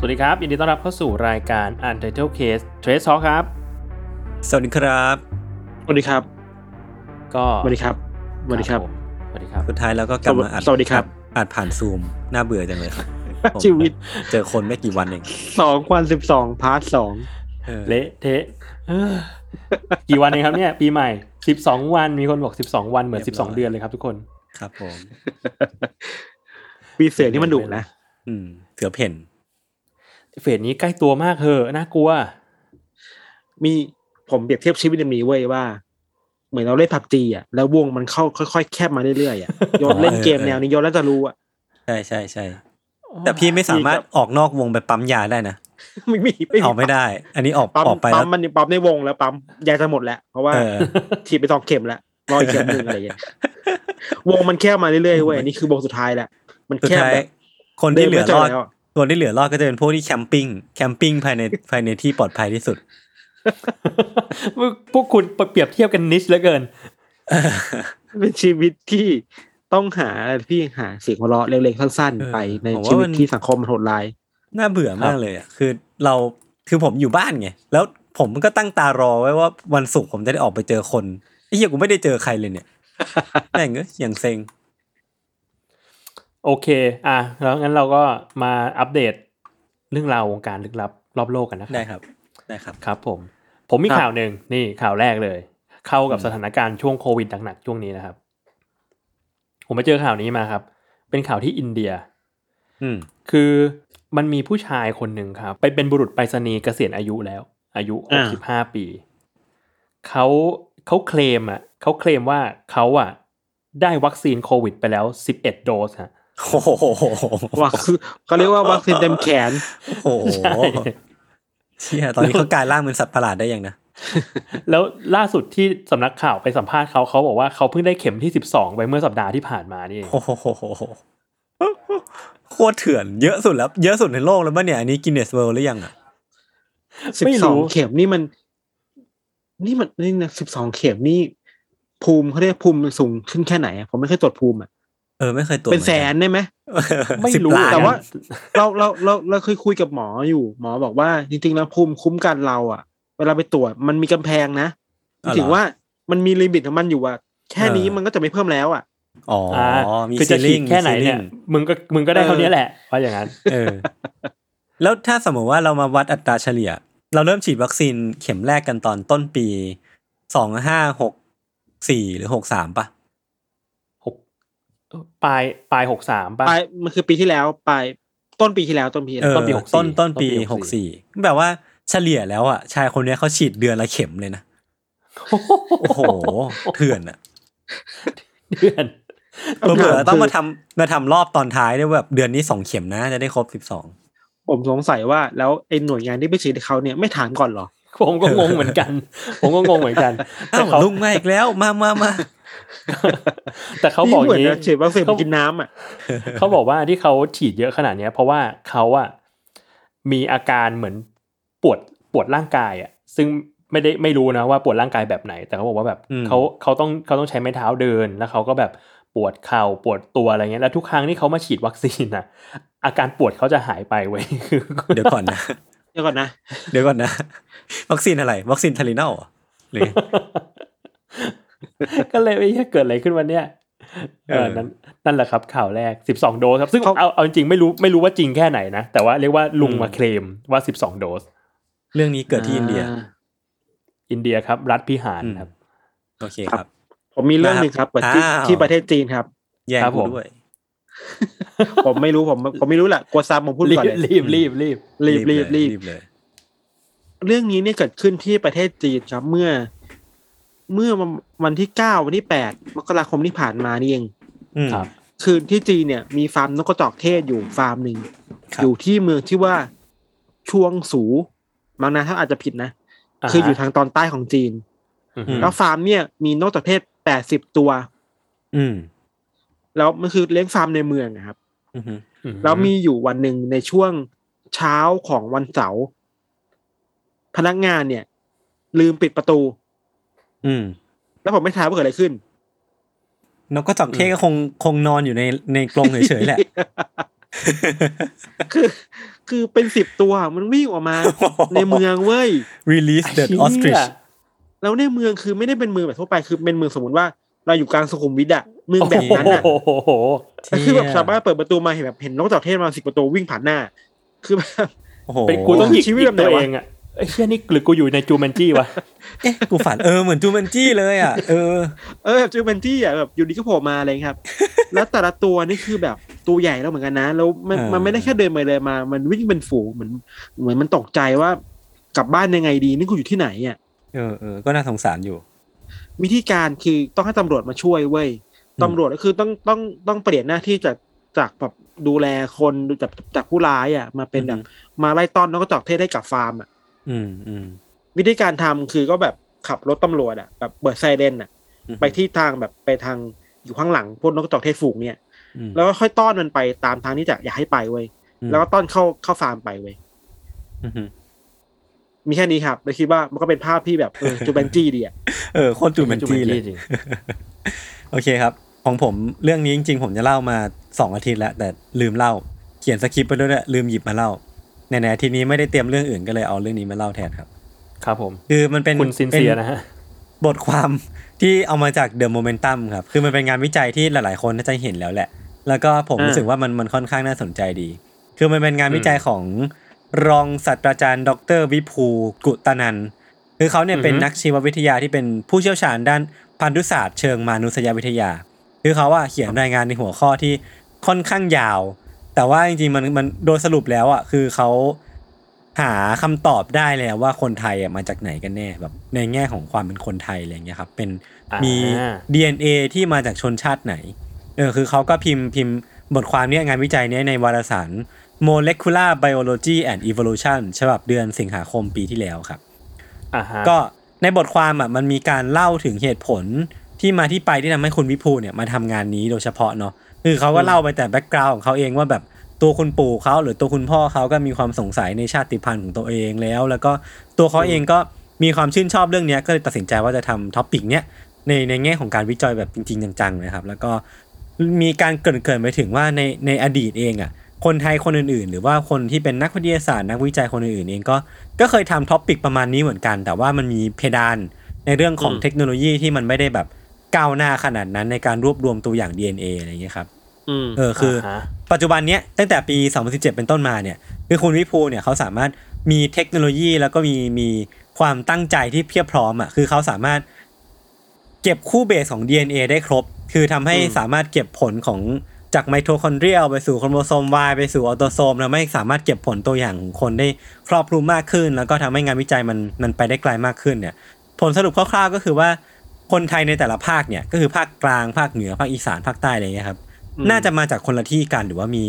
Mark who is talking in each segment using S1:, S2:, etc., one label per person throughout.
S1: สวัสดีครับ ยินดีต้อนรับเข้าสู่รายการ Untitled Case Trace Talk ครับ
S2: สวัสดีครับ
S3: สวัสดีครับ
S1: ก็
S3: สวัสดีครับ สวัสดีครับ
S1: ผมสวัสดีครับ
S2: สุดท้ายแล้วก็กลับมาอัด
S3: สวัสดีครับ
S2: อัดผ่านซูม น่าเบื่อจังเลยครับผม
S3: ชีวิต
S2: เจอคนไม่กี่วันเอง
S3: สองวันสิบสองพาร์ทสอง
S2: ออ
S1: เละเทะเอ้อกี่วันเองครับเนี่ย ปีใหม่12วัน มีคนบอก12วันเหมือน12เดือนเลยครับทุกคน
S2: ครับผม
S3: ปีเสือที่มันดุนะ
S2: อืม เสือเพ่น
S1: เฟสนี้ใกล้ตัวมากเหอะน่ากลัว
S3: มีผมเปรียบเทียบชีวิตแบบนี้เว้ยว่า เหมือนเราเล่นผับจีอะแล้ววงมันเข้าค่อยๆ แคบมาเรื่อยๆอะโยนเล่นเกมแนวนี้โยนแล้วจะรู้อะ
S2: ใช่ใช่ใช่แต่พี่ไม่สามารถออกนอกวงไปปั๊มยาได้นะ
S3: ไม่มีไม่มี
S2: เอาไม่ได้ อันนี้ออก
S3: ปั๊ม
S2: ออกไป
S3: ปั๊
S2: แล้
S3: ม
S2: ว
S3: มันปั๊มในวงแล้วปั๊มยาจะหมดแล้วเพราะว่า
S2: เออ
S3: ฉีดไปสองเข็มแล้วรออีกเข็มหนึ่งอะไรอย่างเงี้ยวงมันแคบมาเรื่อยๆเว้ยอันนี้คือวงสุดท้ายแล้วมัน
S2: สุด
S3: แคบ
S2: ท้าย
S3: แบบ
S2: คนที่เหลือรอด
S3: เดินไม่เจอแล้วอะ
S2: คนที่เหลือรอดก็จะเป็นพวกที่แคมปิ้งแคมปิ้งภายในภายในที่ปลอดภัยที่สุด
S1: พวกคุณเปรียบเทียบกันนิชเหลือเกิน
S3: เป็นชีวิตที่ต้องหาอะไรที่หาเสียงหัวเราะเล็กๆสั้น
S2: เออ
S3: ๆไปใน
S2: ผมว่า
S3: ชีวิต
S2: มัน
S3: ที่สังคมมันโหดร้าย
S2: น่าเบื่อมากเลยอะคือเราคือผมอยู่บ้านไงแล้วผมก็ตั้งตารอไว้ว่าวันศุกร์ผมจะได้ออกไปเจอคนไอ้เหี้ยกูไม่ได้เจอใครเลยเนี่ยแม่งเอ้ยอย่างเซ็ง
S1: โอเค อะแล้วงั้นเราก็มาอัปเดตเรื่องราววงการลึกลับรอบโลกกันนะครับ
S2: ได้ครับ ได้ครับ
S1: ครับผม ผมมี
S3: ครับ
S1: ข่าวหนึ่งนี่ข่าวแรกเลย เข้ากับ
S2: อืม
S1: สถานการณ์ช่วงโควิดหนักๆช่วงนี้นะครับ ผมไปเจอข่าวนี้มาครับ เป็นข่าวที่อินเดีย
S2: อืม
S1: คือมันมีผู้ชายคนหนึ่งครับ ไปเป็นบุรุษไปรษณีย์เกษียณอายุแล้ว อายุ
S3: อ่า
S1: 65ปี เขาเขาเคลมอะเขาเคลมว่าเขาอะ ได้วัคซีนโควิดไปแล้ว11โดสฮะ
S2: โอ้โห
S3: ว่าคือเขาเรียกว่าวัคซีนเต็มแขน
S2: โอ้โห
S1: ใช่
S2: เชี่ยตอนนี้เขากลายร่างเป็นสัตว์ประหลาดได้ยังนะ
S1: แล้วล่าสุดที่สำนักข่าวไปสัมภาษณ์เขาเขาบอกว่าเขาเพิ่งได้เข็มที่12ไปเมื่อสัปดาห์ที่ผ่านมานี่เอง
S2: โอ้โหโคตรเถื่อนเยอะสุดแล้ว เยอะสุดในโลกแล้วป่ะเนี่ยอันนี้กินเนสเวิลหรือยังอะ
S3: สิบ
S1: ไม่
S3: สอง
S1: รู้
S3: เข็มนี่มัน นี่มันนี่นะสิบสองเข็มนี่ ภูมิเขาเรียกภูมิมันสูงขึ้นแค่ไหนอะผมไม่เคยตรวจภูมิอะ
S2: เออไม่เคยตรวจ
S3: เป็นแสนได้ไหม
S2: เห
S1: ไม่
S2: อนกัน
S1: รู้
S2: สิบล้น
S3: แต่ว่า เราเราเราเราเคยคุยกับหมออยู่ หมอบอกว่าจริงๆแล้วภูมิคุ้มกันเราอะเวลาไปตรวจมันมีกำแพงนะถึงว่ามันมีลิมิตของมันอยู่อะแค่นี้มันก็จะไม่เพิ่มแล้วอะ
S2: อ๋อ
S1: อ่า
S2: มี
S1: คือ
S2: ซี
S1: จะฉี
S2: ลิ่
S1: ด
S2: ง
S1: แค่ไหนเนี่ยมึงก็มึงก็ได้เท่านี้แหละว่าอย่างนั้น
S2: เออ แล้วถ้าสมมติว่าเรามาวัดอัตราเฉลี่ย เราเริ่มฉีดวัคซีนเข็มแรกกันตอนต้นปีสองห้าหกสี่หรือหกสามปะ
S1: หก ปลายปลายหกสามป่ะ
S3: ปลายมันคือปีที่แล้วปลายต้นปีที่แล้วต้นปีที่
S2: เอ
S3: แล้ว
S2: อ
S1: ต้นปี64
S2: ต้นต้นปี
S1: ต้นปี
S2: หกสี่แบบว่าเฉลี่ยแล้วอะชายคนเนี้ยเขาฉีดเดือนละเข็มเลยนะโอ้โหเถื่อนอะ
S1: เดือน
S2: เผื่อๆต้องมาทำมาทำรอบตอนท้ายด้วยแบบเดือนนี้สองเข็มนะ จะได้ครบสิบสอง
S3: ผมสงสัยว่าแล้วไอ้หน่วยงานที่ไปฉีดให้เขาเนี่ยไม่ถามก่อนเหรอ
S1: ผมก็งงเหมือนกัน ผมก็งงเหมือนกันแต่
S2: อ้าว
S1: เขา
S2: ลุงมาอีกแล้วมามามา
S1: แต่เขาบอกอ
S3: เหมื
S1: ย่าง
S3: น
S1: นี้
S3: จะฉีดวัคซีนไปกินน้ำอะ
S1: เขาบอกว่าที่เขาฉีดเยอะขนาดเนี้ย เพราะว่าเขาอะมีอาการเหมือนปวดปวดร่างกายอะซึ่งไม่ได้ไม่รู้นะว่าปวดร่างกายแบบไหน แต่เขาบอกว่าแบบ
S2: อืม
S1: เขาเขาต้องเขาต้องใช้ไม้เท้าเดินแล้วเขาก็แบบปวดเข่าปวดตัวอะไรเงี้ยแล้วทุกครั้งที่เขามาฉีดวัคซีนอะอาการปวดเขาจะหายไปเว้ยคือ
S2: เดี๋ยวก่อนนะ
S3: เดี๋ยวก่อนนะ
S2: เดี๋ยวก่อนนะ วัคซีนอะไร วัคซีนทารินัลเหรอหรือ
S1: ก็เลยไอ้เหี้ยเกิดอะไรขึ้นวันเนี้ยเออ
S2: เออ
S1: นั่นนั่นแหละครับข่าวแรก 12 โดสครับ ซึ่ง
S3: เขา
S1: เอาเอาจริงๆไม่รู้ไม่รู้ว่าจริงแค่ไหนนะ แต่ว่าเรียกว่าลุง
S2: อืม
S1: มาเคลมว่า 12 โดส
S2: เรื่องนี้เกิดที่อินเดียา
S1: อินเดียครับ รัฐพิหารครับ
S2: โอเคครับ
S3: ผมมีเรื่องหนึ่งครับเปิดที่
S2: อ้าว
S3: ที่ประเทศจีนครับ
S2: แย่ง
S1: ครับ
S2: กู
S1: ผม
S2: ด้วย
S3: ผมไม่รู้ผมผมไม่รู้แหละกลัวซ้ำผมพูด
S1: รี
S3: ก่อน
S1: บ
S3: เลย
S1: รีบรีบรีบ
S3: รีบรีบรีบ
S2: เลย
S3: เรื่องนี้เนี่ยเกิดขึ้นที่ประเทศจีนครับเมื่อ เมื่อวันที่เก้าวันที่แปดมกราคมที่ผ่านมานี่เอง
S2: อืม
S1: ครับ
S3: คือที่จีนเนี่ยมีฟาร์มนกกระจอกเทศอยู่ฟาร์มหนึ่ง
S2: ครับ
S3: อยู่ที่เมืองที่ว่าชวงสูบางนาถ้าอาจจะผิดนะ
S1: อ่าฮะ
S3: คืออยู่ทางตอนใต้ของจีน
S1: อือฮึ
S3: แล้วฟาร์มเนี่ยมีนกกระจอกเทศแปดสิบตัว
S2: อืม
S3: แล้วมันคือเลี้ยงฟาร์มในเมืองนะครับ
S2: อืม
S1: อือฮึ
S3: แล้วมีอยู่วันหนึ่งในช่วงเช้าของวันเสาร์พนักงานเนี่ย ลืมปิดประตู
S2: อืม
S3: แล้วผมไม่ทราบว่าเกิดอะไรขึ้น
S2: นกกระจอกเทศก็คงคงนอนอยู่ในในกรงเฉยๆแหละ
S3: คือ คือเป็นสิบตัวมันวิ่งออกมา ในเมืองเว้ย
S2: release the
S1: เชี่ย
S2: ostrich
S3: แล้วในเมืองคือไม่ได้เป็นเมืองแบบทั่วไปคือเป็นเมืองสมมติว่า เราอยู่กลางสุขุมวิทอะเมืองแบบนั้นอะ
S1: โอ้โห
S3: แล้วคือแบบสามารถเปิดประตูมาเห็นแบบเห็นนกกระจอกเทศมาสิบประตูวิ่งผ่านหน้า คือแบบ
S2: โอ้โห
S1: เป็นกูต้องหยิก
S3: ชีวิต
S1: หยิ
S3: แบบ
S1: ก
S3: ไหน
S1: ตัว
S3: วะ
S1: เองอะ ไอ้เชี่ยนี่หรือกูอยู่ในจูแมนจี้วะ
S2: เอ๊ะกูฝันเออเหมือนจูแมนจี้เลยอะเออ
S3: เออแบบจูเบนจี้อะแบบอยู่ดีก็โผล่มาอะไรครับ แล้วแต่ละตัวนี่คือแบบตัวใหญ่แล้วเหมือนกันนะ แล้วมัน
S2: เออ
S3: มันไม่ได้แค่เดินไปเลยมา มันวิ่งเป็นฝูงเหมือนเหมือนมันตกใจว่ากลับบ้านยังไงดีนี่กูอยู่ที่ไหนอะ
S2: เออเออก็น่าสงสารอยู่
S3: วิธีการคือต้องให้ตำรวจมาช่วยเว้ย
S2: อืม
S3: ตำรวจก็คือต้องต้องต้องเปลี่ยนหน้าที่จากจากแบบดูแลคนดูจากจากผู้ร้ายอะ มาเป็นแบบมาไล่ต้อนนกกระจอกเทศให้กับฟาร์มอะ
S2: อืมอืม
S3: วิธีการทำคือก็แบบขับรถตำรวจอะแบบเปิดไซเรนอะ
S2: อืม
S3: ไปที่ทางแบบไปทางอยู่ข้างหลังพวกนกกระจอกเทศฝูงเนี่ย
S2: อืม
S3: แล้วก็ค่อยต้อนมันไปตามทางที่จะอยากให้ไปเว้ย
S2: อืม
S3: แล้วก็ต้อนเข้าเข้าฟาร์มไปเว้ย
S2: อืม
S3: มีแค่นี้ครับเลยคิดว่ามันก็เป็นภาพที่แบบเออจูเบนจี้ดีอะ
S2: เออโคตรจูแมนจี้เลย
S1: จริง
S2: โอเคครับ ของผมเรื่องนี้จริง ๆ ผมจะเล่ามาสองอาทิตย์แล้วแต่ลืมเล่า เขียนสคริปต์ไปด้วยแหละลืมหยิบมาเล่า ในในอาทิตย์นี้ไม่ได้เตรียมเรื่องอื่นก็เลยเอาเรื่องนี้มาเล่าแทนครับ
S1: ครับผม
S2: คือมันเป็น
S1: คุณซิน
S2: ป็
S1: เซียนะฮะ
S2: บทความที่เอามาจาก The Momentum ครับ คือมันเป็นงานวิจัยที่หลาย ๆ คนน่าจะเห็นแล้วแหละ แล้วก็ผม
S3: อ่ารู้
S2: รู้สึกว่ามันมันค่อนข้างน่าสนใจดี คือมันเป็นงานวิจัยของรองศาสตราจารย์ ดรวิภูกุตนันท์คือเขาเนี่ยเป็น
S1: อือฮึ
S2: นักชีววิทยาที่เป็นผู้เชี่ยวชาญด้านพันธุศาสตร์เชิงมานุษยวิทยา คือเขาว่าเขียนรายงานในหัวข้อที่ค่อนข้างยาว แต่ว่าจริงๆมันมันโดยสรุปแล้วอะคือเขาหาคำตอบได้แล้วว่าคนไทยอะมาจากไหนกันแน่แบบในแง่ของความเป็นคนไทยอะไรเงี้ยครับเป็น
S1: อ่ามี
S2: มี DNA ที่มาจากชนชาติไหนเออคือเขาก็พิมพ์พิมพ์บทความเนี้ยงานวิจัยเนี้ยในวารสาร Molecular Biology and Evolution ฉบับเดือนสิงหาคมปีที่แล้วครับ
S1: อ่าฮะ
S2: ก็ในบทความอะมันมีการเล่าถึงเหตุผลที่มาที่ไปที่ทำให้คุณวิภูเนี่ยมาทำงานนี้โดยเฉพาะเนาะ คือเขาก็เล่าไปแต่ background ของเขาเองว่าแบบตัวคุณปู่เขาหรือตัวคุณพ่อเขาก็มีความสงสัยในชาติพันธุ์ของตัวเองแล้ว แล้วก็ตัวเขาเองก็มีความชื่นชอบเรื่องเนี้ยก็เลยตัดสินใจว่าจะทำ topic เนี้ยในในแง่ของการวิจัยแบบจริง ๆ จังๆนะครับ แล้วก็มีการเกรินๆไปถึงว่าในในอดีตเองอะคนไทยคนอื่นๆ หรือว่าคนที่เป็นนักวิทยาศาสตร์นักวิจัยคนอื่นๆเองก็ก็เคยทำท็อปิกประมาณนี้เหมือนกัน แต่ว่ามันมีเพดานในเรื่องของ
S3: อืม
S2: เทคโนโลยีที่มันไม่ได้แบบ ก้าวหน้าขนาดนั้นในการรวบรวมตัวอย่าง DNA อะไรอย่างเงี้ยครับ
S3: อืม
S2: เออคือ
S1: ฮะ
S2: ปัจจุบันเนี้ยตั้งแต่ปี 2017 เป็นต้นมาเนี่ยคือคุณวิภูเนี่ยเขาสามารถมีเทคโนโลยีแล้วก็มีมีความตั้งใจที่เพียบพร้อมอะคือเขาสามารถเก็บคู่เบสของ DNA ได้ครบ คือทำให้
S3: อืม
S2: สามารถเก็บผลของจาก mitochondrial ไปสู่โครโมโซม Y ไปสู่ autosome ทำให้สามารถเก็บผลตัวอย่างของคนได้ครอบคลุมมากขึ้น แล้วก็ทำให้งานวิจัยมันมันไปได้ไกลมากขึ้นเนี่ย ผลสรุปคร่าวๆก็คือว่า คนไทยในแต่ละภาคเนี่ยก็คือภาคกลางภาคเหนือภาคอีสานภาคใต้อะไรเงี้ยครับ
S3: อืม
S2: น่าจะมาจากคนละที่กันหรือว่ามี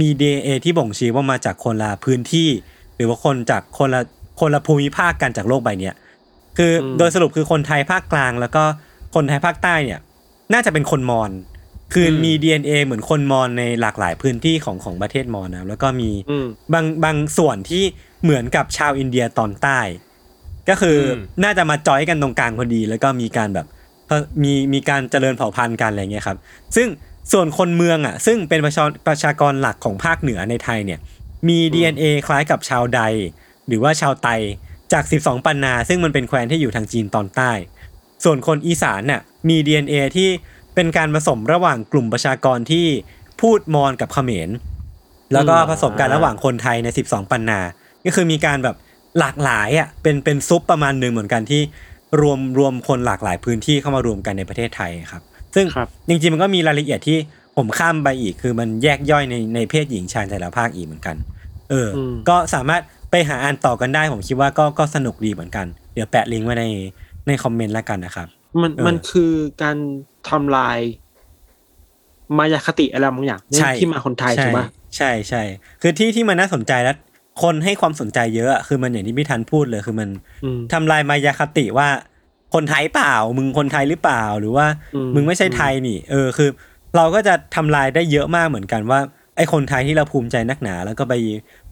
S2: มี DNA ที่บ่งชี้ว่ามาจากคนละพื้นที่ หรือว่าคนจากคนละคนละภูมิภาคกันจากโลกใบเนี้ยคืออ
S3: ม
S2: โดยสรุปคือคนไทยภาคกลางแล้วก็คนไทยภาคใต้เนี่ย น่าจะเป็นคนมอญคืออ
S3: ม
S2: มี DNA เหมือนคนมอญในหลากหลายพื้นที่ของของประเทศมอญนะแล้วก็มี
S3: อืม
S2: บางบางส่วนที่เหมือนกับชาวอินเดียตอนใต้ ก็คืออ
S1: ม
S2: น่าจะมาจอยกันตรงกลางพอดี แล้วก็มีการแบบเอ่อมีมีการเจริญเผ่าพันธุ์กันอะไรเงี้ยครับ ซึ่งส่วนคนเมืองอะ ซึ่งเป็นประชาประชากรหลักของภาคเหนือในไทยเนี่ย มี DNA คล้ายกับชาวใด หรือว่าชาวไตจาก 12 ปันนา ซึ่งมันเป็นแคว้นที่อยู่ทางจีนตอนใต้ ส่วนคนอีสานน่ะมี DNA ที่เป็นการผสมระหว่างกลุ่มประชากรที่พูดมอญกับเขมร แล้วก็
S1: อืม
S2: ผสมกันระหว่างคนไทยใน 12 ปันนา ก็คือมีการแบบ หลากหลายอะเป็นเป็นซุปประมาณหนึ่งเหมือนกันที่รวมรวมคนหลากหลายพื้นที่เข้ามารวมกันในประเทศไทยครับ ซึ่ง
S3: ครับ
S2: จริงๆมันก็มีรายละเอียดที่ผมข้ามไปอีกคือมันแยกย่อยในในเพศหญิงชายแต่ละภาคอีกเหมือนกัน เอออ
S3: ม
S2: ก็สามารถไปหาอ่านต่อกันได้ผมคิดว่าก็ก็สนุกดีเหมือนกัน เดี๋ยวแปะลิงก์ไว้ในในคอมเมนต์แล้วกันนะครับ
S3: มัน
S2: เออ
S3: มันคือการทำลาย มายาคติอะไรบางอย่าง
S2: ใช่
S3: ที่มาคนไทย
S2: ใช่
S3: ถูกปะ
S2: ใช่ใช่คือที่ที่มันน่าสนใจแล้ว คนให้ความสนใจเยอะอะคือมันอย่างที่พี่ทันพูดเลยคือมัน
S3: อืม
S2: ทำลายมายาคติว่า คนไทยเปล่า มึงคนไทยหรือเปล่าหรือว่า
S3: อืม
S2: มึงไม่ใช่ไทยนี่ เออคือ เราก็จะทำลายได้เยอะมากเหมือนกันว่าไอ้คนไทยที่เราภูมิใจนักหนา แล้วก็ไป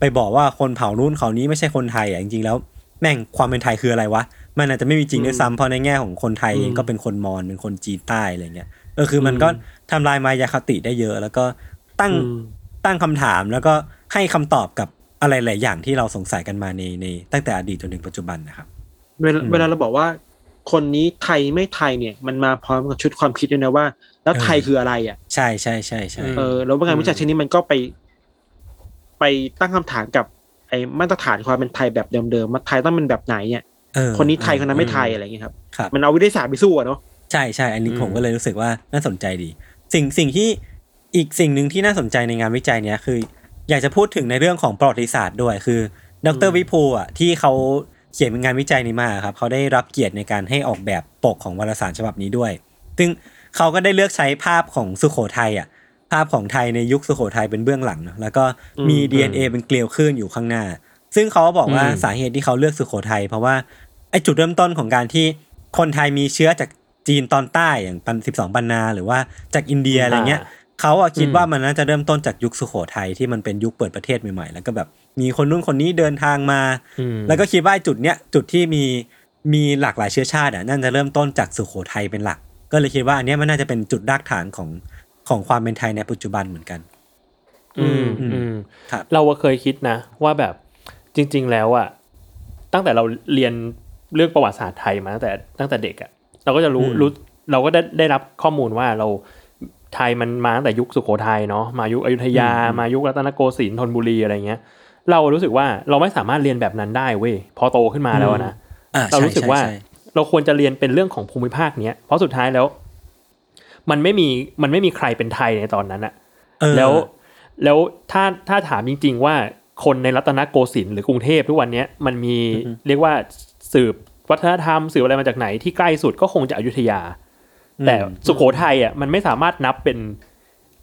S2: ไปบอกว่าคนเผ่านู้นเขานี้ไม่ใช่คนไทยอะจริงๆแล้ว แม่งความเป็นไทยคืออะไรวะมันอาจจะไม่มีจริงด้วยซ้ำเพราะในแง่ของคนไทยเองก็เป็นคนมอญเป็นคนจีนใต้อะไรเงี้ยเออคือมันก็ทำลายมายาคติได้เยอะ แล้วก็ตั้ง
S3: อืม
S2: ตั้งคำถามแล้วก็ให้คำตอบกับ อะไรหลายอย่างที่เราสงสัยกันมาในในตั้งแต่อดีตจนถึงปัจจุบันนะครับ
S3: เวลาเวลาเราบอกว่าคนนี้ไทยไม่ไทยเนี่ย มันมาพร้อมกับชุดความคิดด้วยนะว่า แล้วไทยคืออะไรอะ
S2: ใช่ใช่ใช่ใช่
S3: เออแล้วงานวิจัยชิ้นนี้มันก็ไป ไปตั้งคำถามกับไอ้มาตรฐานความเป็นไทยแบบเดิมๆมาไทยต้องเป็นแบบไหนเนี่ย
S2: เออ
S3: คนนี้ไทยคนนั้นไม่ไทยอะไรอย่างเงี้ยครับ
S2: ครับ
S3: มันเอาวิทยาศาสตร์ไปสู้อะเนาะ
S2: ใช่ใช่อันนี้
S1: อืม
S2: ผมก็เลยรู้สึกว่าน่าสนใจดี สิ่งสิ่งที่อีกสิ่งหนึ่งที่น่าสนใจในงานวิจัยเนี้ยคือ อยากจะพูดถึงในเรื่องของประวัติศาสตร์ด้วยคือ ดรวิภูอะที่เขาเขียนเป็นงานวิจัยนี้มาครับเขาได้รับเกียรติในการให้ออกแบบปกของวารสารฉบับนี้ด้วย ซึ่งเขาก็ได้เลือกใช้ภาพของสุโขทัยอะภาพของไทยในยุคสุโขทัยเป็นเบื้องหลังเนอะแล้วก็มี DNA เป็นเกลียวคลื่นอยู่ข้างหน้า ซึ่งเขาก็บอกว่า
S1: อืม
S2: สาเหตุที่เขาเลือกสุโขทัยเพราะว่าไอจุดเริ่มต้นของการที่คนไทยมีเชื้อจากจีนตอนใต้อย่างปันสิบสองปันนาหรือว่าจากอินเดียอะไรเงี้ย เขาอะคิด
S1: อืม
S2: ว่ามันน่าจะเริ่มต้นจากยุคสุโขทัยที่มันเป็นยุคเปิดประเทศใหม่ๆ แล้วก็แบบมีคนนู้นคนนี้เดินทางมา
S1: อืม
S2: แล้วก็คิดว่าไอ้จุดเนี้ยจุดที่มีมีหลากหลายเชื้อชาติอะน่าจะเริ่มต้นจากสุโขทัยเป็นหลัก ก็เลยคิดว่าอันเนี้ยมันน่าจะเป็นจุดรากฐานของของความเป็นไทยในปัจจุบันเหมือนกัน
S1: อืม
S2: อืม
S1: อืม
S2: ครับ
S1: เราอะเคยคิดนะ ว่าแบบจริง ๆ แล้วอะตั้งแต่เราเรียนเรื่องประวัติศาสตร์ไทยมาตั้งแต่ตั้งแต่เด็กอะเราก็จะรู้
S2: อืม
S1: รู้เราก็ได้ได้รับข้อมูลว่าเรา ไทยมันมาตั้งแต่ยุคสุโขทัยเนาะมายุคอยุธยา มายุครัตนโกสินทร์ธนบุรีอะไรเงี้ย เรารู้สึกว่าเราไม่สามารถเรียนแบบนั้นได้เว้ยพอโตขึ้นมาแล้วอะนะ
S2: อ่
S1: เรารู้สึกว่า
S2: ใช่ใช่
S1: เราควรจะเรียนเป็นเรื่องของภูมิภาคเนี้ยเพราะสุดท้ายแล้ว มันไม่มีมันไม่มีใครเป็นไทยในตอนนั้นอะ
S2: เออ
S1: แล้วแล้วถ้าถ้าถามจริง ๆ ว่าคนในรัตนโกสินทร์หรือกรุงเทพทุกวันเนี้ยมันมีเรียกว่าสืบวัฒนธรรมสืบอะไรมาจากไหนที่ใกล้สุดก็คงจะอยุธยา แต่สุโขทัยอะมันไม่สามารถนับเป็น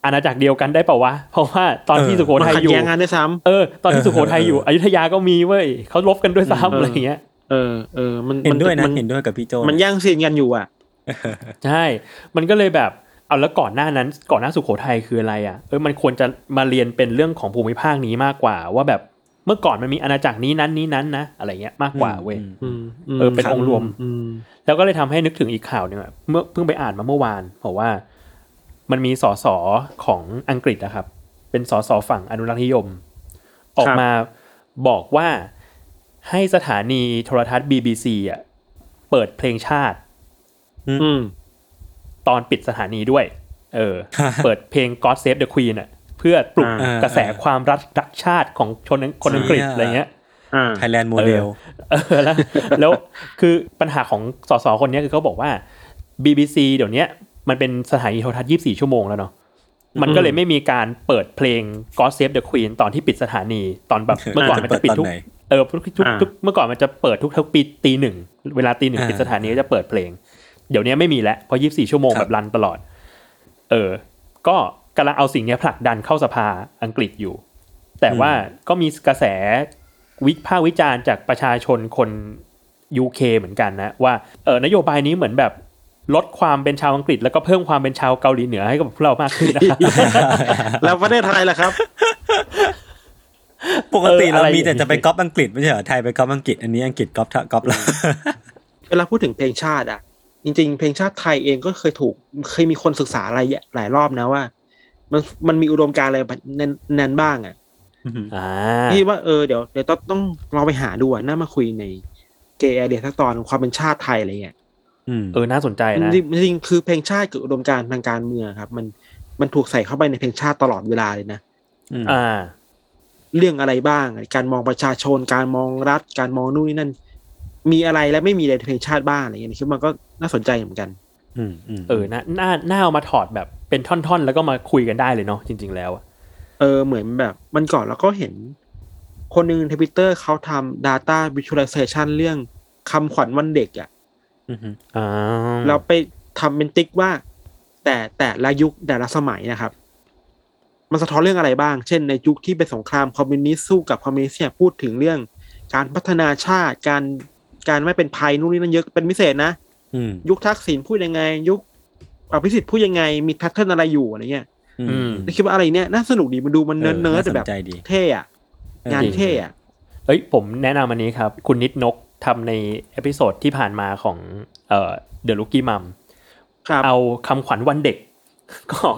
S1: อาณาจักรเดียวกันได้เปล่าวะ เพราะว่าตอนที่
S2: เออ
S1: สุโข
S3: มัน
S1: ทัย
S3: ขัด
S1: อยู่
S3: แย้งกันด้วยซ้ำ
S1: เออตอนที่
S2: เออ
S1: สุโขทัยอยู่
S2: เออ
S1: อยุธยาก็มีเว้ยเขาลบกันด้วยซ้ำ
S3: เอออ
S1: อะไรอย่างเงี้ย
S3: เออเออมัน
S2: เห็นด้วยนะ
S3: มั
S2: เห็นด้วยกับพี่โจ
S3: มันแย่งซีนกันอยู่อะ
S1: ใช่ มันก็เลยแบบเอาแล้วก่อนหน้านั้นก่อนหน้าสุโขทัยคืออะไรอะเออมันควรจะมาเรียนเป็นเรื่องของภูมิภาคนี้มากกว่าว่าแบบ เมื่อก่อนมันมีอาณาจักรนี้นั้นนี้นั้นนะอะไรเงี้ยมากกว่าเว้ย
S2: อืม
S3: อืม
S1: เออเป็นองค์รวม
S3: อืม
S1: แล้วก็เลยทำให้นึกถึงอีกข่าวหนึ่งอะเมื่อเพิ่งไปอ่านมาเมื่อวานบอกว่า มันมีสสของอังกฤษนะครับ เป็นสสฝั่งอนุรักษ์นิยม ออกมาบอกว่าให้สถานีโทรทัศน์ BBC อะเปิดเพลงชาติ
S3: อืม
S1: ตอนปิดสถานีด้วย เออ เปิดเพลง God Save the Queen อะเพื่อปลุก
S3: อ่า
S1: กระแสความรักรักชาติของชนคนอังกฤษ
S2: เชี่ย
S1: อะไรเงี้ย
S3: อ่า
S2: ไทยแลนด์โมเดล
S1: เออแล้วแล้วคือปัญหาของสสคนเนี้ยคือเขาบอกว่า BBC เดี๋ยวเนี้ยมันเป็นสถานีโทรทัศน์ 24 ชั่วโมงแล้วเนาะมันก็เลยไม่มีการเปิดเพลง God Save the Queen ตอนที่ปิดสถานีตอนแบบเมื่อก่อนมันจะปิดทุก
S2: เปิดตอนไหน
S1: เออทุกทุก
S3: อ่า
S1: ทุกเมื่อก่อนมันจะเปิดทุกทุกปีตีหนึ่งเวลาตีหนึ่ง
S2: อ่า
S1: ปิดสถานีก็จะเปิดเพลง เดี๋ยวนี้ไม่มีแล้วเพราะ 24 ชั่วโมง
S2: ครับ
S1: แบบรันตลอด เออ ก็ กำลังเอาสิ่งเนี้ยผลักดันเข้าสภาอังกฤษอยู่ แต่ว่าก็มีกระแสวิพากษ์วิจารณ์จากประชาชนคน UK เหมือนกันนะ ว่าเออนโยบายนี้เหมือนแบบลดความเป็นชาวอังกฤษ แล้วก็เพิ่มความเป็นชาวเกาหลีเหนือให้กับพวกเรามากขึ้นนะ
S3: แล้วประเทศไทยล่ะครับ
S2: ปกติ
S1: เออ
S2: เรา
S1: อะไร
S2: มีแต่
S1: อย่างนี้
S2: จะไปก๊อปอังกฤษไม่ใช่เหรอไทยไปก๊อปอังกฤษอันนี้อังกฤษก๊อปทะก๊อปละ
S3: เวลาพูดถึงเพลงชาติอะจริงๆ เพลงชาติไทยเองก็เคยถูกเคยมีคนศึกษาอะไรหลายรอบนะว่า มันมันมีอุดมการณ์อะไรนั้นนั้นบ้างอะ
S1: อ่า
S3: พี่ว่าเออเดี๋ยวเดี๋ยวต้องต้องลองไปหาดูอะน่ามาคุยในเกย์แอเดียสักตอนความเป็นชาติไทยอะไรเงี้ย
S2: อืม
S1: เออน่าสนใจนะ
S3: จริงจริงๆคือเพลงชาติกับอุดมการณ์ทางการเมืองครับ มันมันถูกใส่เข้าไปในเพลงชาติตลอดเวลาเลยนะ
S2: อืม
S1: อ่า
S3: เรื่องอะไรบ้าง การมองประชาชน การมองรัฐ การมองนู่นนี่นั่น มีอะไรและไม่มีอะไรในเพลงชาติบ้างอะไรเงี้ยคิดว่ามันก็น่าสนใจเหมือนกัน
S2: อืมอืม
S1: เออน่าน่าน่าเอามาถอดแบบเป็นท่อนๆ แล้วก็มาคุยกันได้เลยเนาะจริง ๆ แล้วอะ
S3: เออเหมือนแบบมันก่อนแล้วก็เห็น คนหนึ่งในทวิตเตอร์เขาทำ Data Visualization เรื่องคำขวัญวันเด็กอะ่ะ
S2: อืม
S1: อ่า
S3: เราไปทำเป็นติ๊กว่า แต่แต่ละยุคแต่ละสมัยนะครับ มันสะท้อนเรื่องอะไรบ้าง เช่นในยุคที่เป็นสงครามคอมมิวนิสต์สู้กับคอมมิวนิสต์เนี่ยพูดถึงเรื่อง การพัฒนาชาติการการไม่เป็นภัยนู่นนี่นั่นเยอะเป็นพิเศษนะ
S2: อืม
S3: ยุคทักษิณพูดยังไง ยุคอภิสิทธิ์พูดยังไงมี pattern อะไรอยู่อะไรเงี้ย
S1: อืม
S3: คิดว่าอะไรเนี่ยน่าสนุกดีมันดูมันเนิร์ดเนิร์ด
S2: น่าสน
S3: แบบ
S2: ใจดี
S3: เท่อะงานเท่อะ
S1: เอ้ยผมแนะนำอันนี้ครับ คุณนิดนกทำใน episode ที่ผ่านมาของเอ่อ The Rookie Mom
S3: ครับ
S1: เอาคำขวัญวันเด็กของ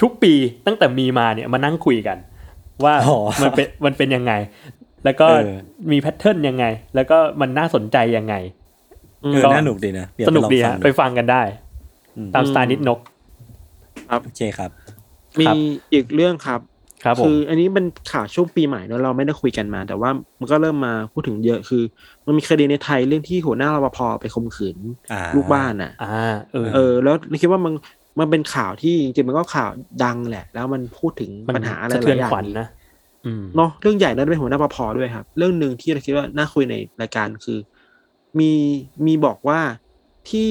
S1: ทุกปีตั้งแต่มีมาเนี่ยมานั่งคุยกัน ว่า
S2: อ๋อ
S1: มันเป็นมันเป็นยังไง แล้วก็
S2: เออ
S1: มีแพทเทิร์นยังไง แล้วก็มันน่าสนใจยังไง
S2: เออ
S1: ก็
S2: น่าหนุกดีนะเยว
S1: สนุกดี
S2: ไปลอง
S1: ฮะ
S2: ฟัง
S1: ไปฟังกันได้
S2: อืม
S1: ตามสไตล์นิดนก
S2: โอเคครับ
S3: มี
S1: ครับ
S3: อีกเรื่องครับ
S1: ครับผม
S3: คืออันนี้เป็นข่าวช่วงปีใหม่เนอะเราไม่ได้คุยกันมา แต่ว่ามันก็เริ่มมาพูดถึงเยอะคือ มันมีคดีในไทยเรื่องที่หัวหน้ารปภไปข่มขืน
S2: อ่า
S3: ลูกบ้านอะ
S1: อ่าเออ
S3: เออ แล้วเราคิดว่ามันมันเป็นข่าวที่จริงๆมันก็ข่าวดังแหละ แล้วมันพูดถึง
S1: มัน
S3: ปัญหาอะไรห
S1: ลายอ
S3: ย่า
S1: งสะเทื
S3: อยน
S1: ขวัญนะอืม
S3: เนาะเรื่องใหญ่แล้วเป็นหัวหน้ารปภด้วยครับ เรื่องหนึ่งที่เราคิดว่าน่าคุยในรายการคือ มีมีบอกว่าที่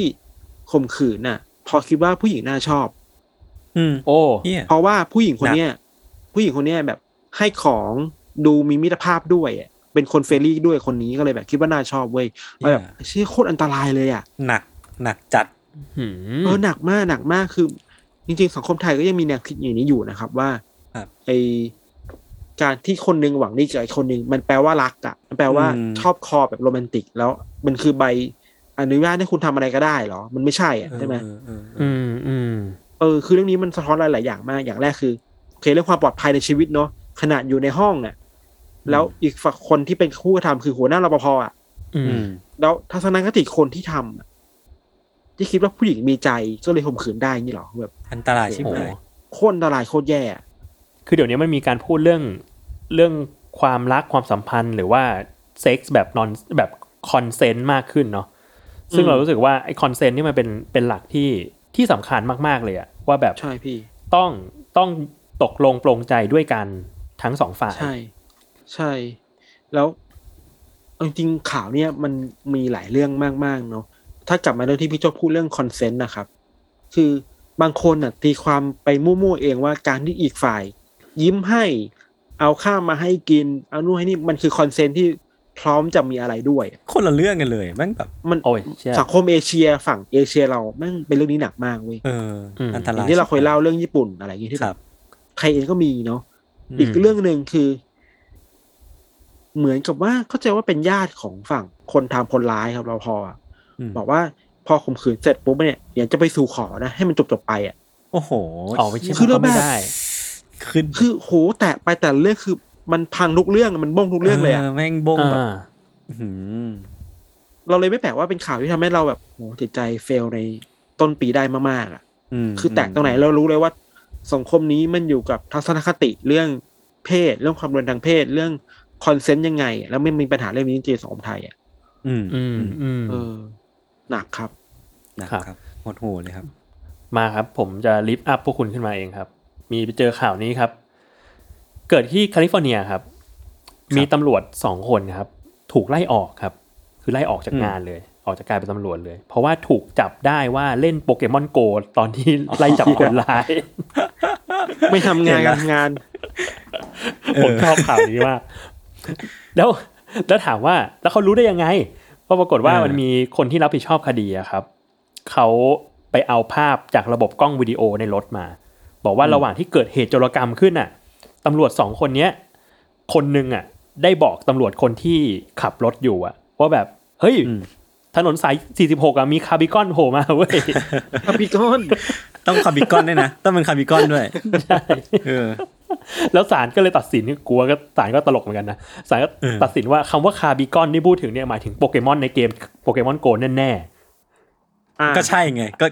S3: ข่มขืนน่ะพอคิดว่าผู้หญิงน่าชอบ
S2: อืม
S1: โอ้
S2: เหี้ย
S3: เพราะว่าผู้หญิงคนเนี้ย ผู้หญิงคนเนี้ยแบบให้ของดูมีมิตรภาพด้วยอะเป็นคน friendly ด้วยคนนี้ก็เลยแบบ คิดว่าน่าชอบเว้ยแล้วแบบเชี่ยโคตรอันตรายเลยอะ
S2: หนักหนักจัด
S1: หืม
S3: เออหนักมากหนักมากคือ จริง ๆ สังคมไทยก็ยังมีแนวคิดอย่างนี้อยู่นะครับว่า
S2: ครับ
S3: ไอ การที่คนหนึงหวังดีกับอีกคนหนึ่งมันแปลว่ารักอะมันแปลว่า
S2: อืม
S3: ชอบคอแบบโรแมนติก แล้ว มันคือใบอนุญาตให้คุณทำอะไรก็ได้เหรอ มันไม่ใช่อะใช่ไหม
S2: เออเออเอ
S1: อื
S2: อ
S1: มอืม
S3: เออคือเรื่องนี้มันสะท้อนหลาย ๆ อย่างมาก อย่างแรกคือโอเคเรื่องความปลอดภัยในชีวิตเนาะขนาดอยู่ในห้องอะ แล้วอีกฝั่งคนที่เป็นผู้กระทำคือหัวหน้ารปภอะ
S1: อื
S2: อื
S1: ม
S2: ม
S3: แล้วทัศนคติคนที่ทำอะที่คิดว่าผู้หญิงมีใจก็เลยข่มขืนได้นี่หรอแบบโอ้
S2: อันตรายชิบหาย
S3: โคตรอันตรายโคตรแย่อะ
S1: คือเดี๋ยวนี้มันมีการพูดเรื่อง เรื่องความรักความสัมพันธ์หรือว่าเซ็กส์แบบนอนแบบ consent มากขึ้นเนาะซึ่งเรารู้สึกว่าไอ้ consent นี่มันเป็นเป็นหลักที่ที่สำคัญมากๆเลยอะว่าแบบ
S3: ใช่พี่
S1: ต้องต้องตกลงปลงใจด้วยกันทั้งสองฝ่าย
S3: ใช่ ใช่ แล้วเอาจริงๆข่าวเนี่ยมันมีหลายเรื่องมาก ๆ เนาะถ้ากลับมาเรื่องที่พี่โจพูดเรื่อง consent นะครับ คือบางคนอะตีความไปมั่วๆเองว่าการที่อีกฝ่าย ยิ้มให้ เอาข้าวมาให้กิน เอานู่นให้นี่มันคือ consent ที่พร้อมจะมีอะไรด้วย
S2: คนละเรื่องกันเลยแม่งแบบ
S3: มัน
S1: โอ้ยเชี่ย
S3: สังคมเอเชียฝั่งเอเชียเราแม่งเป็นเรื่องนี้หนักมากเว้ย
S2: เอออ
S1: ม
S2: อันต
S3: อ
S2: ราย
S3: ย่างที่เราเคยเล่าเรื่องญี่ปุ่นอะไรอย่างงี้ที่
S2: ค
S3: แบ
S2: รั
S3: บบไทยเองก็มีเนาะ
S2: ม
S3: อีกเรื่องหนึ่งคือ เหมือนกับว่าเข้าใจว่าเป็นญาติของฝั่งคนทำคนร้ายครับเราพออะ
S2: ม
S3: บอกว่าพอข่มขืนเสร็จปุ๊บเนี่ยเดี๋ยวจะไปสู่ขอนะให้มันจบจบๆไปอะ
S2: โอ้โห
S1: ออกไปเชี่ย
S3: คือเรา
S1: ก็ไม่
S3: แบบ
S1: ได้
S2: ขึ้น
S3: คือโหแตะไปแต่ละเรื่องคือ มันพังทุกเรื่องมันบ้งทุกเรื่องเลยอะ
S2: แม่งบงแบบ
S1: อ่า
S2: อื้อหือ
S3: เราเลยไม่แปลกว่าเป็นข่าวที่ทำให้เราแบบโหจิตใจ fail ในต้นปีได้มากๆอะ
S2: ม
S3: คือแตะตรงไหนเรารู้เลยว่าสังคมนี้มันอยู่กับทัศนคติเรื่องเพศ เรื่องความรุนแรงทางเพศ เรื่อง consent ยังไง แล้วมันมีปัญหาเรื่องนี้จริงๆในสังคมไทยอะ
S2: อืม
S1: อืมอืม
S3: เออหนักครับ
S2: นะครับ
S1: ครับ
S2: หดหูเลยครับ
S1: มาครับ ผมจะ lift up พวกคุณขึ้นมาเองครับ มีไปเจอข่าวนี้ครับ เกิดที่แคลิฟอร์เนียครับ มีตำรวจสองคนครับ ถูกไล่ออกครับ คือไล่ออกจาก
S2: อืม
S1: งานเลย ออกจากการเป็นตำรวจเลย เพราะว่าถูกจับได้ว่าเล่นโปเกมอนโกตอนที่ไล่จับคนร้าย
S3: ไม่ทำงานการทำงาน
S1: ผมชอบข่าวนี้มากแล้วแล้วถามว่าแล้วเขารู้ได้ยังไงเพราะปรากฏว่า
S2: เออ
S1: มันมีคนที่รับผิดชอบคดีอะครับเขาไปเอาภาพจากระบบกล้องวิดีโอในรถมา บอกว่าระหว่างที่เกิดเหตุโจรกรรมขึ้นน่ะตำรวจสองคนเนี้ยคนหนึ่งอะ ได้บอกตำรวจคนที่ขับรถอยู่อะว่าแบบเฮ้ย
S2: อืม
S1: ถนนสาย 46อะมีคาร์บิคอนโผล่มาเว้ย
S3: คาปิกอน
S2: ต้องคาร์บิคอนด้วยนะ ต้องเป็นคาร์บิคอนด้วย
S1: ใช่
S2: เออ
S1: แล้วศาลก็เลยตัดสินกลัวก็ศาลก็ตลกเหมือนกันนะศาลก็
S2: เออ
S1: ตัดสินว่าคำว่าคาร์บิคอนที่พูดถึงเนี่ยหมายถึงโปเกมอนในเกมโปเกมอนโกแน่
S3: อ่า
S2: ก็ใช่ไงก็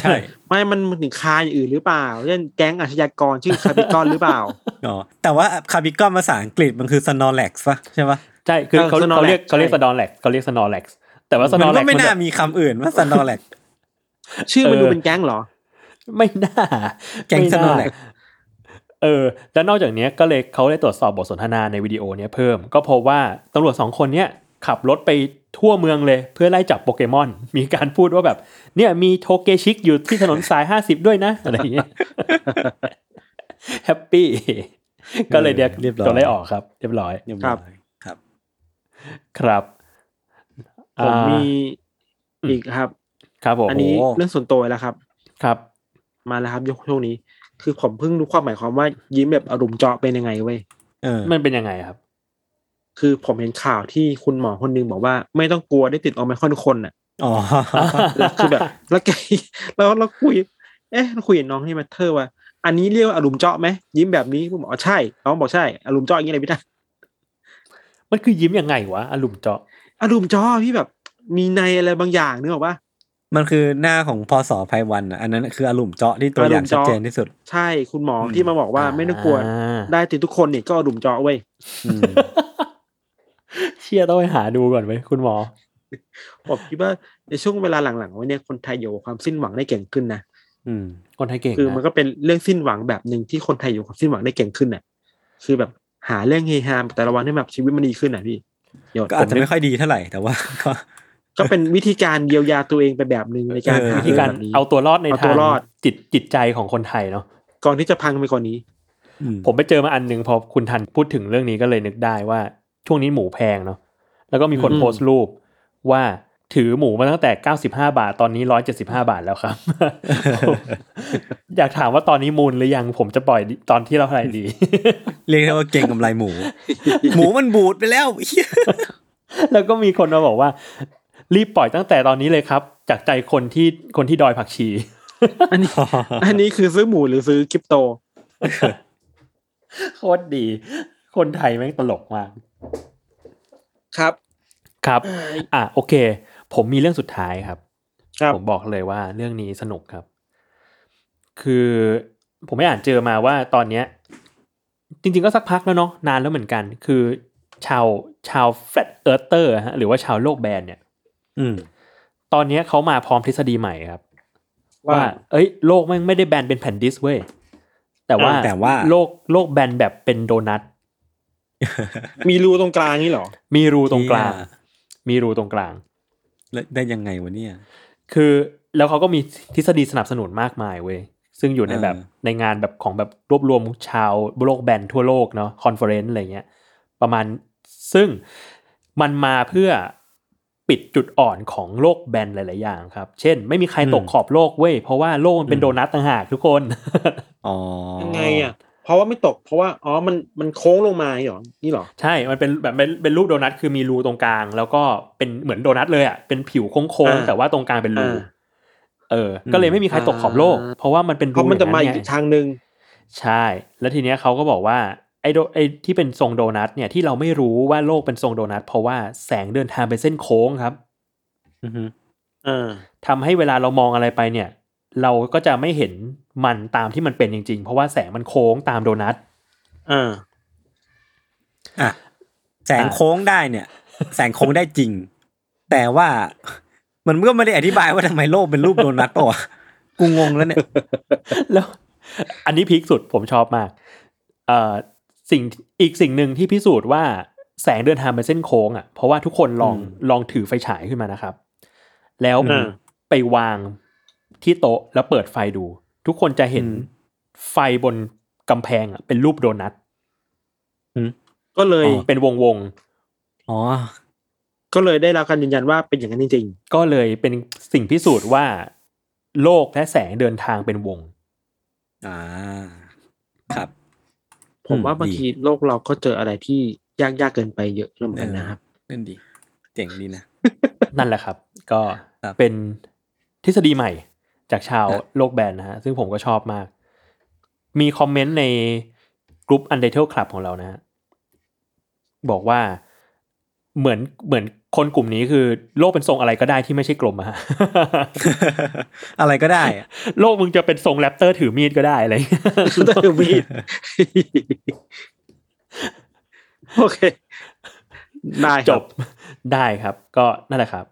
S2: ใช่
S3: ไม่มันมันถึงคาอย่างอื่นหรือเปล่าเช่นแก๊งอาชญากรชื่อคาบิกอนหรือเปล่า
S2: อ๋อแต่ว่าคาบิกอนภาษาอังกฤษมันคือ Snorlax ปะใช่ปะ
S1: ใช่คือเขา
S3: เออ
S1: เขาเรียก
S3: Snorlax
S1: เขาเรียก
S3: ใช่
S1: สนอแลกเขาเรียกสนอแลกแต่ว่าสน
S2: มั
S1: อนแล
S2: ก็
S1: ก
S2: ไม่น่ามีคำอื่นว่า Snorlax
S3: ชื่อมันดูเป็นแก๊งเหรอ
S1: ไม่น่า
S2: แก๊ง
S1: ไม่น่า
S2: Snorlax
S1: เออแล้วนอกจากเนี้ยก็เลยเขาเลยตรวจสอบบทสนทนาในวิดีโอเนี้ยเพิ่ม ก็พบว่าตำรวจสองคนเนี้ย ขับรถไปทั่วเมืองเลยเพื่อไล่จับโปเกมอน มีการพูดว่าแบบ เนี่ยมีโทเกชิกอยู่ที่ถนนสายห้าสิบด้วยนะ อะไรอย่างเงี้ยแฮปปี้ก็เลยเดียก
S2: เรียบร้อย
S1: ตัวไล่ออกครับ เรียบร้อย
S2: เรียบ
S3: ครั
S2: ร้อบยครับ
S1: ครับ
S3: ผมมี
S1: อ่า
S3: อีกครับ
S1: ครับผม
S3: อันนี้
S2: โอ้
S3: เรื่องส่วนตัวแล้วครับ
S1: ครับ
S3: มาแล้วครับยกช่วงนี้ คือผมเพิ่งรู้ความหมายความว่ายิ้มแบบอารมณ์เจาะเป็นยังไงเว้ย
S2: เออ
S1: มันเป็นยังไงครับ
S3: คือผมเห็นข่าวที่คุณหมอคนหนึงบอกว่า ไม่ต้องกลัวได้ติดโอไมครอนทุกคนน่ะ
S2: อ๋อ
S3: แล้วคือแบบ แล้วแกแล้วเราคุย เอ๊ะเราคุยกับน้องที่มาเธอว่า อันนี้เรียกว่าอารมณ์เจาะไหมยิ้มแบบนี้ผมบอกอ๋อใช่น้องบอกใช่อารมณ์เจาะอย่างนี้เลยพี่นะ
S1: มันคือยิ้มยังไงวะอารมณ์เจาะ
S3: อารมณ์เจาะพี่แบบมีในอะไรบางอย่างนึกออกปะ
S2: มันคือหน้าของพศไพวันอะอันนั้นคืออารมณ์เจาะที่ตัวอย่างชัดเจนที่สุด
S3: ใช่คุณหมออ
S2: ม
S3: ที่มาบอกว่าไม่ต้องกลัว
S1: อ่า
S3: ได้ติดทุกคนเนี่ยก็อารมณ์เจาะเว้ย
S2: อืม
S1: เชี่ยต้องไปหาดูก่อนไหมคุณหมอ
S3: ผมคิดว่าในช่วงเวลาหลังๆวันนี้คนไทยอยู่กับความสิ้นหวังได้เก่งขึ้นนะ
S2: อืม
S1: คนไทยเก่ง
S3: คือมัน
S1: นะ
S3: ก็เป็นเรื่องสิ้นหวังแบบหนึ่งที่คนไทยอยู่กับความสิ้นหวังได้เก่งขึ้นน่ะ คือแบบหาเรื่องเฮฮาแต่ละวันให้แบบชีวิตมันดีขึ้นน่ะพี่เดี๋ยว
S2: ก็อาจจะไม่ค่อยดีเท่าไหร่แต่ว่าก็
S3: ก็เป็นวิธีการเยียวยาตัวเองไปแบบหนึ่งในการ
S2: เออ
S3: หา
S1: วิธีการ
S3: แบบนี้
S1: เอาตัวรอดใน
S3: เอาตั
S1: ทาง
S3: วรอด
S1: จิตจิตใจของคนไทยเนาะ
S3: ก่อนที่จะพังไปกว่านี้
S2: อืม
S1: ผมไปเจอมาอันหนึ่งพอคุณทันพูดถึงเรื่องนี้ก็เลยนึกได้ว่า ช่วงนี้หมูแพงเนาะแล้วก็มีคน
S3: อืม
S1: โพสต์รูปว่าถือหมูมาตั้งแต่ 95 บาท ตอนนี้ 175 บาทแล้วครับ อยากถามว่าตอนนี้มูลหรือยังผมจะปล่อยตอนที่เราเท่าไหร่ดี
S2: เรียกได้ว่าเก่งกำไรหมู หมูมันบูดไปแล้วเหี้ย
S1: แล้วก็มีคนมาบอกว่า รีบปล่อยตั้งแต่ตอนนี้เลยครับ จากใจคนที่คนที่ดอยผักชี
S3: อันนี้ อันนี้คือซื้อหมูหรือซื้อคริปโต
S1: โคตรดี คนไทยแม่งตลกมาก
S3: ครับ
S1: ครับ อะโอเค ผมมีเรื่องสุดท้ายครับ
S3: ครับ
S1: ผมบอกเลยว่าเรื่องนี้สนุกครับ คือผมไม่อ่านเจอมาว่าตอนเนี้ย จริง ๆก็สักพักแล้วเนาะนานแล้วเหมือนกัน คือชาวชาว Flat Earther ฮะหรือว่าชาวโลกแบนเนี่ย
S2: อืม
S1: ตอนเนี้ยเขามาพร้อมทฤษฎีใหม่ครับ
S3: ว่า
S1: ว่า เอ้ย โลกแม่งไม่ได้แบนเป็นแผ่น disc เว้ยแต่ว่า
S2: แต่ว่า
S1: โลกโลกแบนแบบเป็นโดนัท
S3: มีรูตรงกลางนี่เหรอ
S1: มีรูตรงกลาง
S2: เหี้ย
S1: มีรูตรงกลาง
S2: แล้วได้ยังไงวะเนี่ย
S1: คือแล้วเขาก็มีทฤษฎีสนับสนุนมากมายเว้ย ซึ่งอยู่ในแบบ
S2: เออ
S1: ในงานแบบของแบบรวบรวมชาวโลกแบนทั่วโลกเนาะ conference อะไรเงี้ย ประมาณซึ่งมันมาเพื่อปิดจุดอ่อนของโลกแบนหลาย ๆ อย่างครับ เช่น ไม่มีใครตกขอบโลกเว้ย เพราะว่าโลกมันเป็นโดนัทต่างหากทุกคน
S2: อ๋อ
S3: ยังไงอะ เพราะว่าไม่ตกเพราะว่าอ๋อมันมันโค้งลงมาเหรอนี่เหรอ
S1: ใช่มันเป็นแบบเป็นเป็นรูปโดนัทคือมีรูตรงกลาง แล้วก็เป็นเหมือนโดนัทเลยอะเป็นผิวโค้ง
S3: อ่า
S1: ๆแต่ว่าตรงกลางเป็นรู
S3: อ่า
S1: เออ ก็เลยไม่มีใครตกขอบโลก
S3: อ่า
S1: เพราะว่ามันเป็น
S3: เพ
S1: รู
S3: ราะมันจะมา
S1: ย่
S3: อี
S1: ง
S3: ก
S1: ไง
S3: ทางหนึ่ง
S1: ใช่ แล้วทีเนี้ยเขาก็บอกว่าไอ้โดไอ้ที่เป็นทรงโดนัทเนี่ยที่เราไม่รู้ว่าโลกเป็นทรงโดนัทเพราะว่าแสงเดินทางเป็นเส้นโค้งครับ
S2: อือฮึ
S3: อ่า
S1: ทำให้เวลาเรามองอะไรไปเนี่ย เราก็จะไม่เห็นมันตามที่มันเป็นจริง ๆ เพราะว่าแสงมันโค้งตามโดนัท
S3: อ่า
S2: อะแสงโค้งได้เนี่ย แสงโค้งได้จริง แต่ว่ามันก็ไม่ได้อธิบายว่าทำไมโลกเป็นรูปโดนัทปะวะกูงงแล้วเนี่ย
S1: แล้ว อันนี้พีคสุดผมชอบมาก เอ่อสิ่งอีกสิ่งหนึ่งที่พิสูจน์ว่าแสงเดินทางเป็นเส้นโค้งอะเพราะว่าทุกคนลอง
S2: อืม
S1: ลองถือไฟฉายขึ้นมานะครับ แล้ว
S3: อ่า
S1: ไปวาง ที่โต๊ะแล้วเปิดไฟดู ทุกคนจะเห็นไฟบนกำแพงอะเป็นรูปโดนัท
S3: ก็เลย
S2: อ๋อ
S1: เป็นวงวง
S2: อ๋อ
S3: ก็เลยได้รับการยืนยันว่าเป็นอย่างนั้นจริง
S1: ๆ ก็เลยเป็นสิ่งพิสูจน์ว่า โลกและแสงเดินทางเป็นวง
S2: อ่า ครับ
S3: ๆผมว่า
S2: อืม
S3: บาง
S2: ดี
S3: ทีโลกเราก็เจออะไรที่ยากยากๆเกินไปเยอะแล้วเหมือนกันนะครับ
S2: นั่นดี เจ๋งดีนะ
S1: นั่นแหละครับ ก็
S2: ครับ
S1: เป็นทฤษฎีใหม่ จากชาว
S2: ครับ
S1: โลกแบนนะฮะ ซึ่งผมก็ชอบมาก มีคอมเมนต์ในกลุ่ม Untitled Club ของเรานะฮะ บอกว่าเหมือนเหมือนคนกลุ่มนี้คือ โลกเป็นทรงอะไรก็ได้ที่ไม่ใช่กลมอะฮะ
S2: อะไรก็ได้อะ
S1: โลกมึงจะเป็นทรงแรปเตอร์ถือมีดก็ได้อะไรอย่างเงี้ย
S3: ได้มีด โอเค ได้ค
S1: จ
S3: รับบ
S1: ได้ครับ ก็นั่นแหละครับ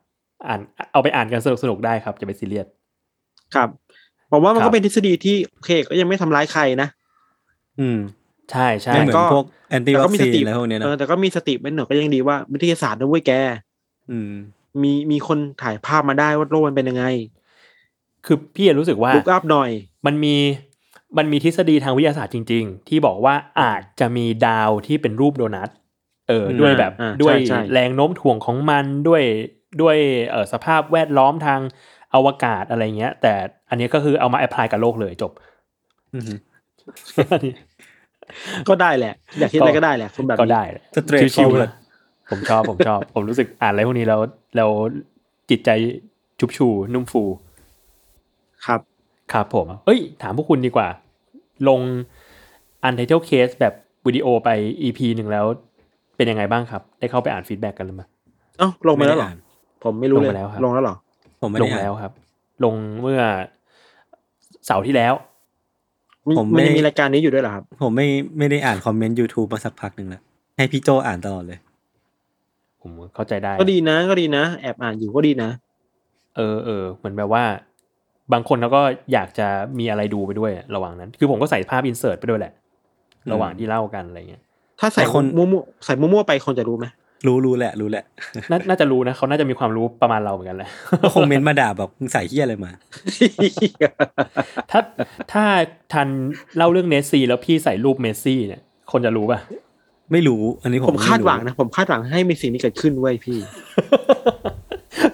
S1: อ่านเอาไปอ่านกันสนุกสนุกๆได้ครับ จะไปซีเรียส
S3: ครับผมว่ามัน
S1: ครั
S3: ก็
S1: บ
S3: เป็นทฤษฎีที่โอเคก็ยังไม่ทำร้ายใครนะ
S2: อืม
S1: ใช่ใช่
S2: ไม่เหมือ
S3: ก็
S2: นพวกแอนตี้
S3: แต่
S2: วั
S3: ก็
S2: ค
S3: มี
S2: ซี
S3: ส
S2: น
S3: ติ
S2: อะไรพวกเนี้ย
S3: เอ
S2: นะ
S3: อแต่ก็มีสติเป็นหนึ่งก็ยังดีว่าวิทยาศาสตร์นะเว้ยแก
S2: อืม
S3: มีมีคนถ่ายภาพมาได้ว่าโลกมันเป็นยังไง
S1: คือพี่รู้สึกว่า
S3: ลุกอัพหน่อย
S1: มันมีมันมีทฤษฎีทางวิทยาศาสตร์จริง ๆ ที่บอกว่าอาจจะมีดาวที่เป็นรูปโดนัทเอออ
S2: ม
S1: ด้วยแบบ
S3: อ่า
S1: ด้วย
S3: ใช่ใช่
S1: แรงโน้มถ่วงของมันด้วยด้วยเออสภาพแวดล้อมทาง อวกาศอะไรเงี้ย แต่อันนี้ก็คือเอามา apply กับโลกเลยจบ
S2: อืม
S3: ก็ได้แหละ อยากคิดอะไรก็ได้แหละคนแบบนี้
S1: ก็ได้
S2: straightforward เล
S1: ยผมชอบผมชอบ ผมรู้สึกอ่านอะไรพวกนี้แล้วแล้วจิตใจชุบชู นุ่มฟู
S3: ครับ
S1: ครับผม เอ้ย ถามพวกคุณดีกว่า ลง Untitled Case แบบวิดีโอไป EP หนึ่งแล้วเป็นยังไงบ้างครับ ได้เข้าไปอ่าน feedback กันหรือเปล่า
S3: เอ้าลงไปแล้วเหรอ
S2: ไม่ได้อ่าน
S3: ผมไม่รู้เลย
S1: ลงไปแล้วครับ
S3: ลงแล้วเหรอ
S2: ผมไม่
S1: ล
S2: ได้
S1: ง
S2: อ่าน
S1: แล้วครับ ลงเมื่อเสาร์ที่แล้ว
S3: มี
S2: ผมไม่
S3: มันยังมีรายการนี้อยู่ด้วยเหรอครับ
S2: ผมไม่ไม่ได้อ่านคอมเมนต์ YouTube มาสักพักหนึ่งแล้ว ให้พี่โจอ่านตลอดเลย
S1: ผมเข้าใจได้
S3: ก็ดีนะก็ดีนะ แอบอ่านอยู่ก็ดีนะ
S1: เออเออเหมือนแบบว่า บางคนเขาก็อยากจะมีอะไรดูไปด้วยระหว่างนั้น คือผมก็ใส่ภาพ insert ไปด้วยแหละ
S2: อืม
S1: ระหว่างที่เล่ากันอะไรเงี้ย
S3: ถ้าใส่
S2: แต่คน
S3: มั่วๆใส่มั่วๆไปคนจะรู้ไหม
S2: รู้รู้แหละ รู้แหละ
S1: น่าน่าจะรู้นะเขาน่าจะมีความรู้ประมาณเราเหมือนกันแหละ
S2: ก็คอมเมนต์มาด่าแบบมึงใส่เหี้ยอะไรมา
S1: ถ้าถ้าทันเล่าเรื่องเนสซี่ แล้วพี่ใส่รูปเมสซี่เนี่ย คนจะรู้ป่ะ
S2: ไม่รู้ อันนี้ผม
S3: ผมคาดหวังนะผมคาดหวังให้มีสิ่งนี้เกิดขึ้นเว้ยพี่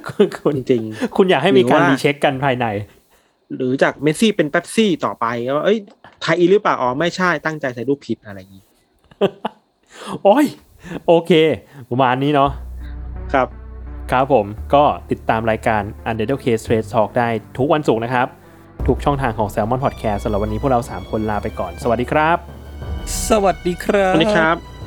S1: คุณคุณ
S3: จริง
S1: คุณอยากให้มีการ
S3: หรือว่า
S1: recheck กันภายใน
S3: ๆหรือจากเมสซี่เป็นเป๊ปซี่ต่อไปว่าเอ้ยไทยอีหรือเปล่าอ๋อไม่ใช่ตั้งใจใส่รูปผิดอะไรอย่างนี้
S1: โอ้ย โอเค ประมาณนี้เนาะ
S3: ครับ
S1: ครับผมก็ติดตามรายการ u n d e r t a l e Case Trade Talk ได้ทุกวันศุกร์นะครับ ทุกช่องทางของ Salmon Podcast สำหรับวันนี้พวกเรา 3 คนลาไปก่อน สวัสดีครับ
S2: สวัสดีครับ
S3: สวัสดีครับ